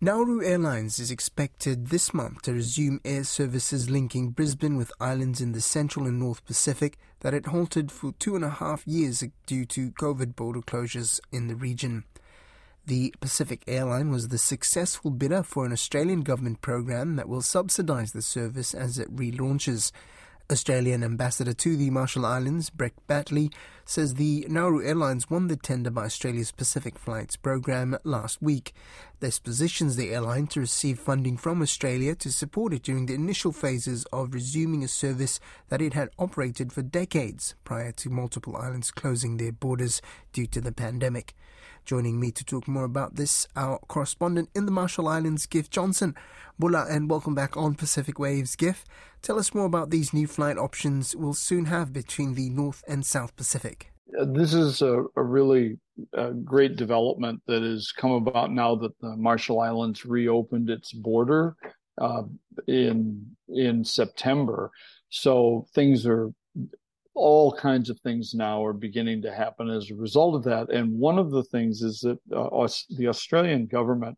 Nauru Airlines is expected this month to resume air services linking Brisbane with islands in the central and north Pacific that it halted for two and a half years due to COVID border closures in the region. The Pacific airline was the successful bidder for an Australian government program that will subsidise the service as it relaunches. Australian ambassador to the Marshall Islands, Brek Batley, says the Nauru Airlines won the tender by Australia's Pacific Flights program last week. This positions the airline to receive funding from Australia to support it during the initial phases of resuming a service that it had operated for decades prior to multiple islands closing their borders due to the pandemic. Joining me to talk more about this, our correspondent in the Marshall Islands, Giff Johnson. Bula, and welcome back on Pacific Waves. Giff, tell us more about these new flight options we'll soon have between the North and South Pacific. Uh, this is a, a really uh, great development that has come about now that the Marshall Islands reopened its border uh, in in September. So things are all kinds of things now are beginning to happen as a result of that. And one of the things is that uh, the Australian government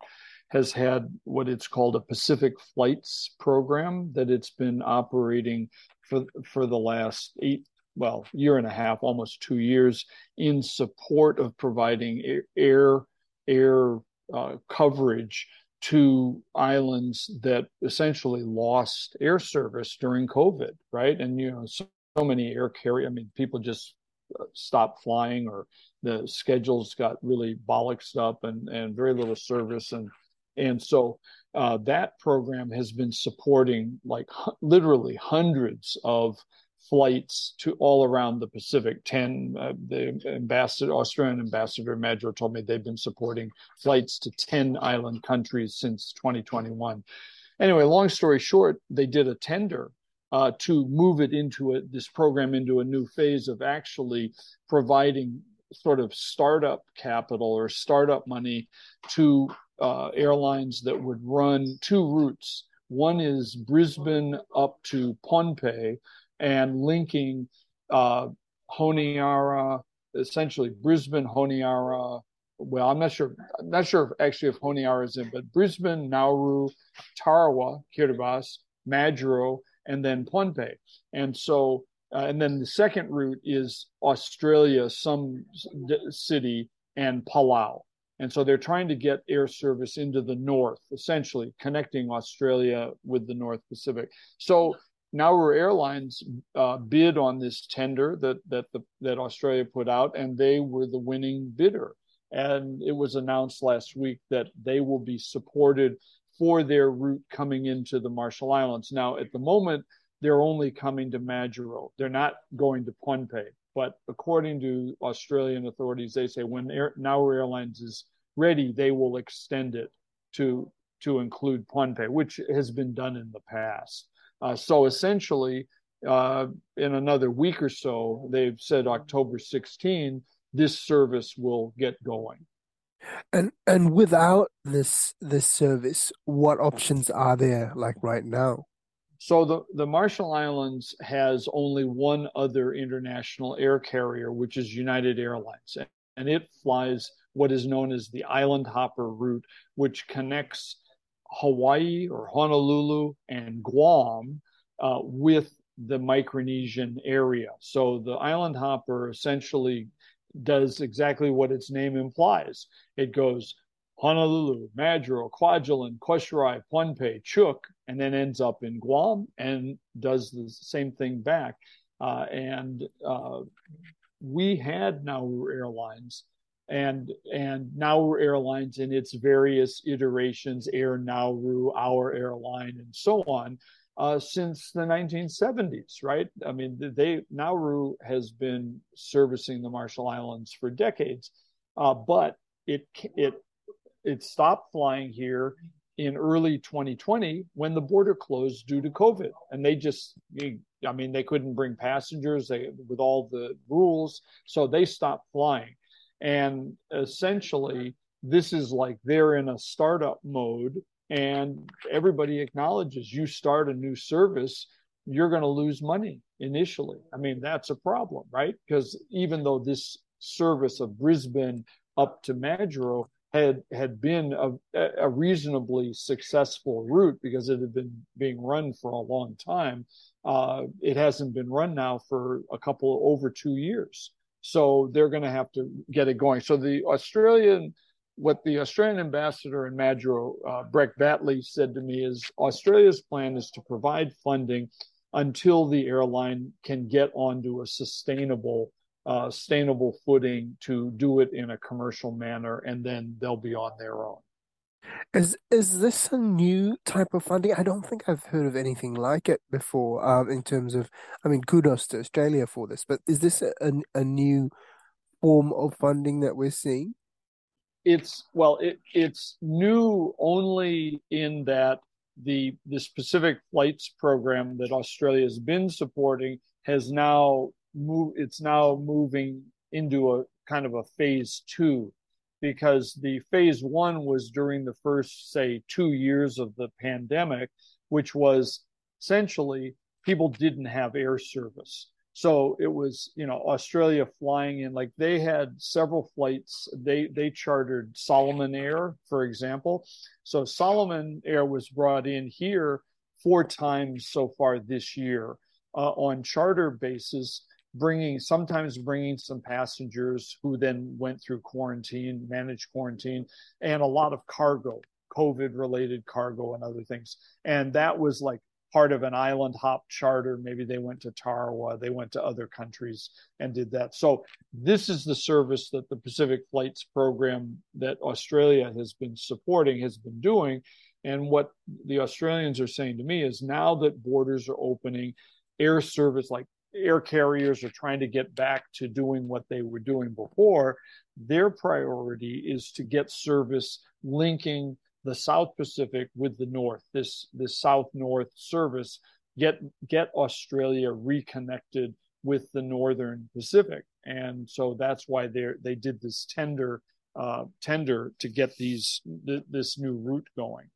has had what it's called a Pacific Flights program that it's been operating for for the last eight well year and a half almost two years in support of providing air air uh, coverage to islands that essentially lost air service during covid right and you know so many air carrier. I mean, people just uh, stopped flying or the schedules got really bollocksed up and, and very little service. And, and so uh, that program has been supporting like literally hundreds of flights to all around the Pacific. 10, uh, the ambassador, Australian ambassador Majuro told me they've been supporting flights to 10 island countries since 2021. Anyway, long story short, they did a tender uh, to move it into a, this program into a new phase of actually providing sort of startup capital or startup money to uh, airlines that would run two routes. One is Brisbane up to Pohnpei and linking uh, Honiara, essentially Brisbane, Honiara. Well, I'm not sure. I'm not sure if actually if Honiara is in, but Brisbane, Nauru, Tarawa, Kiribati, Majuro, and then Pohnpei. And so, uh, and then the second route is Australia, some city, and Palau. And so they're trying to get air service into the north, essentially connecting Australia with the North Pacific. So Nauru Airlines uh, bid on this tender that that the, that Australia put out, and they were the winning bidder. And it was announced last week that they will be supported for their route coming into the Marshall Islands. Now, at the moment, they're only coming to Majuro. They're not going to Pohnpei. But according to Australian authorities, they say when Air, Nauru Airlines is ready, they will extend it to to include Pohnpei, which has been done in the past. Uh, so essentially, uh, in another week or so, they've said October 16, this service will get going. And and without this this service, what options are there like right now? So the, the Marshall Islands has only one other international air carrier, which is United Airlines. And it flies what is known as the Island Hopper route, which connects Hawaii or Honolulu and Guam uh, with the Micronesian area. So the Island Hopper essentially does exactly what its name implies. It goes Honolulu, Majuro, Kwajalein, Kosrae, Pohnpei, Chuuk, and then ends up in Guam and does the same thing back. Uh, and uh, we had Nauru Airlines and and Nauru Airlines in its various iterations, Air Nauru, Our Airline, and so on, uh, since the 1970s, right? I mean, they Nauru has been servicing the Marshall Islands for decades, uh, but it it it stopped flying here in early 2020 when the border closed due to COVID, and they just, I mean, they couldn't bring passengers they, with all the rules, so they stopped flying, and essentially. This is like they're in a startup mode and everybody acknowledges you start a new service you're going to lose money initially i mean that's a problem right because even though this service of brisbane up to majuro had had been a, a, reasonably successful route because it had been being run for a long time. Uh, it hasn't been run now for a couple over two years, so they're going to have to get it going. So the Australian, what the Australian ambassador in Majuro, uh, Brek Batley, said to me is Australia's plan is to provide funding until the airline can get onto a sustainable uh, sustainable footing to do it in a commercial manner, and then they'll be on their own. Is is this a new type of funding? I don't think I've heard of anything like it before. Um, in terms of, I mean, kudos to Australia for this, but is this a, a, a new form of funding that we're seeing? It's well, it it's new only in that the the specific flights program that Australia has been supporting has now move it's now moving into a kind of a phase two because the phase one was during the first say two years of the pandemic which was essentially people didn't have air service so it was you know australia flying in like they had several flights they they chartered solomon air for example so solomon air was brought in here four times so far this year uh, on charter basis bringing sometimes bringing some passengers who then went through quarantine, managed quarantine, and a lot of cargo, COVID related cargo and other things. And that was like part of an island hop charter. Maybe they went to Tarawa, they went to other countries and did that. So this is the service that the Pacific Flights program that Australia has been supporting has been doing. And what the Australians are saying to me is now that borders are opening, air service like air carriers are trying to get back to doing what they were doing before, their priority is to get service linking the South Pacific with the North, this, this South North service, get, get Australia reconnected with the Northern Pacific. And so that's why they they did this tender uh, tender to get these th- this new route going.